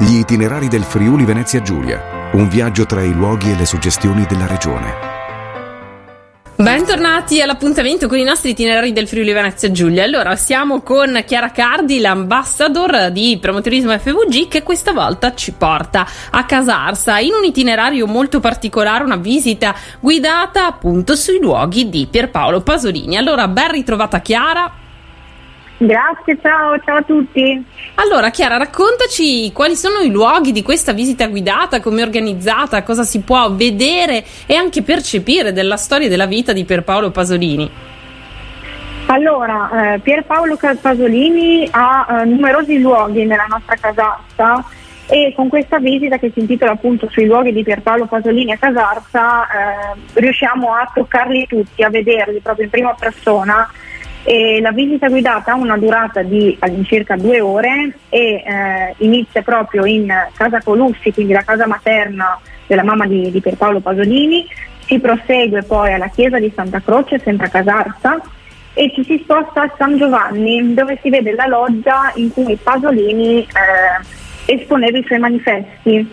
Gli itinerari del Friuli Venezia Giulia. Un viaggio tra i luoghi e le suggestioni della regione. Bentornati all'appuntamento con i nostri itinerari del Friuli Venezia Giulia. Allora, siamo con Chiara Cardi, l'ambassador di Promotorismo FVG, che questa volta ci porta a Casarsa in un itinerario molto particolare, una visita guidata appunto sui luoghi di Pierpaolo Pasolini. Allora, ben ritrovata Chiara. Grazie, ciao, ciao a tutti. Allora, Chiara, raccontaci quali sono i luoghi di questa visita guidata, come è organizzata, cosa si può vedere e anche percepire della storia e della vita di Pierpaolo Pasolini. Allora, eh, Pierpaolo Pasolini ha eh, numerosi luoghi nella nostra casata e con questa visita che si intitola appunto sui luoghi di Pierpaolo Pasolini a Casarsa eh, riusciamo a toccarli tutti, a vederli proprio in prima persona e la visita guidata ha una durata di all'incirca due ore e eh, inizia proprio in casa Colussi, quindi la casa materna della mamma di, di Pierpaolo Pasolini, si prosegue poi alla chiesa di Santa Croce, sempre a Casarsa, e ci si sposta a San Giovanni, dove si vede la loggia in cui Pasolini eh, esponeva i suoi manifesti.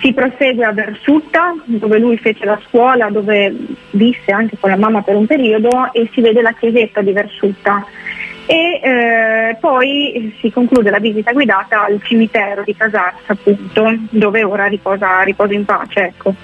Si prosegue a Versutta, dove lui fece la scuola, dove visse anche con la mamma per un periodo e si vede la chiesetta di Versutta. E eh, poi si conclude la visita guidata al cimitero di Casarsa, appunto, dove ora riposa, riposa in pace. Ecco.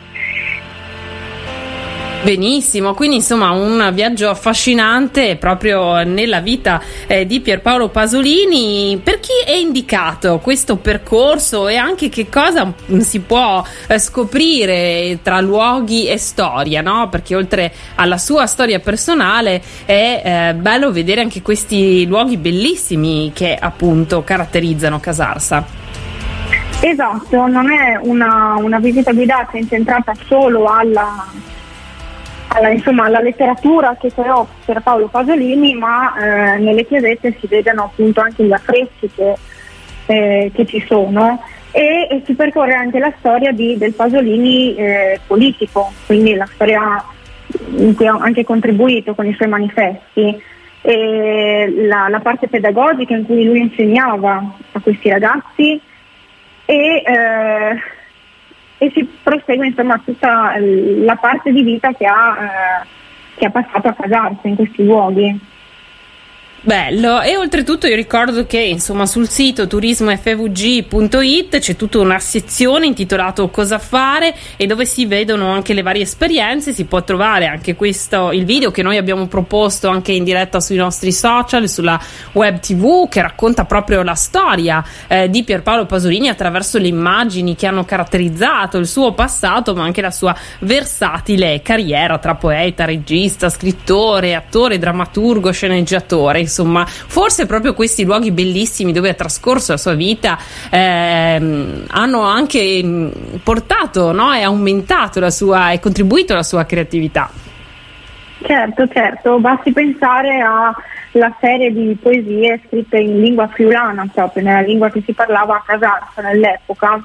Benissimo, quindi insomma un viaggio affascinante proprio nella vita eh, di Pierpaolo Pasolini. Per è indicato questo percorso e anche che cosa si può eh, scoprire tra luoghi e storia, no? Perché oltre alla sua storia personale è eh, bello vedere anche questi luoghi bellissimi che appunto caratterizzano Casarsa. Esatto, non è una, una visita guidata incentrata solo alla alla, insomma, alla letteratura che creò per Paolo Pasolini, ma eh, nelle chiesette si vedono appunto anche gli affreschi che, eh, che ci sono e, e, si percorre anche la storia di, del Pasolini eh, politico, quindi la storia in cui ha anche contribuito con i suoi manifesti. La, la, parte pedagogica in cui lui insegnava a questi ragazzi e eh, e si prosegue insomma tutta la parte di vita che ha, eh, che ha passato a casarsi in questi luoghi. Bello, e oltretutto io ricordo che insomma sul sito turismofvg.it c'è tutta una sezione intitolata Cosa fare e dove si vedono anche le varie esperienze, si può trovare anche questo, il video che noi abbiamo proposto anche in diretta sui nostri social, sulla web tv, che racconta proprio la storia eh, di Pierpaolo Pasolini attraverso le immagini che hanno caratterizzato il suo passato, ma anche la sua versatile carriera tra poeta, regista, scrittore, attore, drammaturgo, sceneggiatore insomma, forse proprio questi luoghi bellissimi dove ha trascorso la sua vita ehm, hanno anche mm, portato no? e aumentato la sua e contribuito alla sua creatività. Certo, certo, basti pensare alla serie di poesie scritte in lingua friulana, proprio nella lingua che si parlava a Casarsa nell'epoca.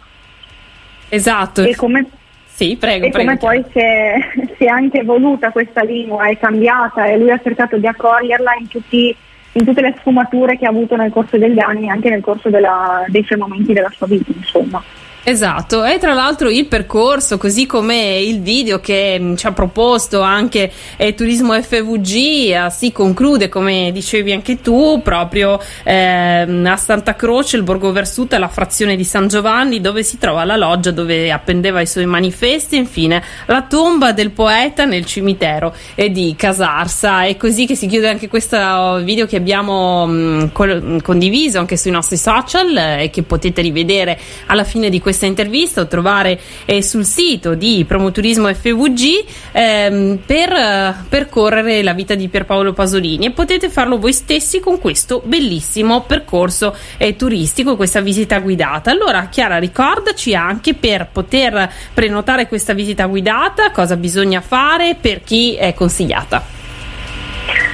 Esatto. E come, sì, prego, e prego. come poi si è, si è, anche evoluta questa lingua, è cambiata e lui ha cercato di accoglierla in tutti in tutte le sfumature che ha avuto nel corso degli anni, anche nel corso della, dei suoi momenti della sua vita, insomma. Esatto, e tra l'altro il percorso, così come il video che mm, ci ha proposto anche eh, Turismo FVG, eh, si conclude, come dicevi anche tu, proprio eh, a Santa Croce, il Borgo Versuta, la frazione di San Giovanni, dove si trova la loggia dove appendeva i suoi manifesti, infine la tomba del poeta nel cimitero eh, di Casarsa. È così che si chiude anche questo video che abbiamo mh, mm, condiviso anche sui nostri social eh, e che potete rivedere alla fine di questo questa intervista o trovare eh, sul sito di Promoturismo FVG ehm, per eh, percorrere la vita di Pierpaolo Pasolini e potete farlo voi stessi con questo bellissimo percorso eh, turistico, questa visita guidata. Allora Chiara ricordaci anche per poter prenotare questa visita guidata cosa bisogna fare per chi è consigliata.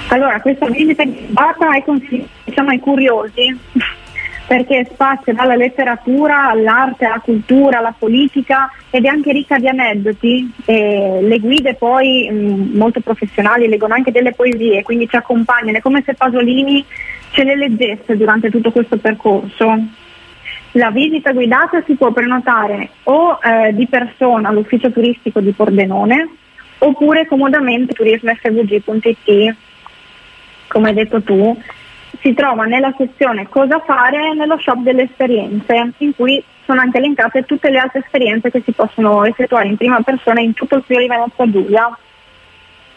Allora, questa visita guidata è consigliata diciamo, ai curiosi perché spazia dalla letteratura all'arte, alla cultura, alla politica ed è anche ricca di aneddoti. E le guide poi mh, molto professionali leggono anche delle poesie, quindi ci accompagnano, è come se Pasolini ce le leggesse durante tutto questo percorso. La visita guidata si può prenotare o eh, di persona all'ufficio turistico di Pordenone oppure comodamente turismofvg.it, come hai detto tu, si trova nella sezione Cosa fare nello shop delle esperienze, in cui sono anche elencate tutte le altre esperienze che si possono effettuare in prima persona in tutto il Friuli Venezia Giulia.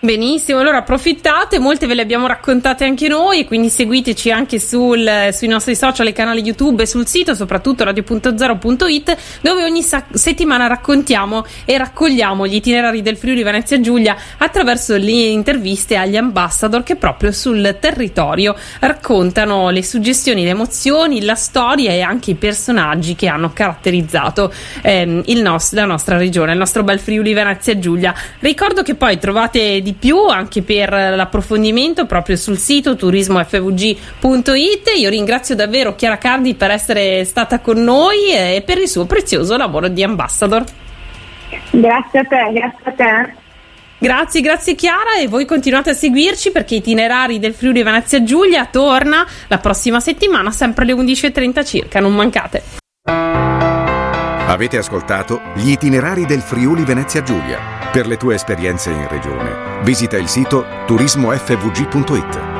Benissimo, allora approfittate, molte ve le abbiamo raccontate anche noi, quindi seguiteci anche sul, sui nostri social e canali YouTube e sul sito, soprattutto radio.0.it, dove ogni sa- settimana raccontiamo e raccogliamo gli itinerari del Friuli Venezia Giulia attraverso le interviste agli ambassador che proprio sul territorio raccontano le suggestioni, le emozioni, la storia e anche i personaggi che hanno caratterizzato ehm, nos- la nostra regione, il nostro bel Friuli Venezia Giulia. Ricordo che poi trovate di più anche per l'approfondimento proprio sul sito turismofvg.it. Io ringrazio davvero Chiara Cardi per essere stata con noi e per il suo prezioso lavoro di ambassador. Grazie a te, grazie a te. Grazie, grazie Chiara e voi continuate a seguirci perché Itinerari del Friuli Venezia Giulia torna la prossima settimana sempre alle 11.30 circa, non mancate. Avete ascoltato gli itinerari del Friuli Venezia Giulia. Per le tue esperienze in regione, visita il sito turismofvg.it.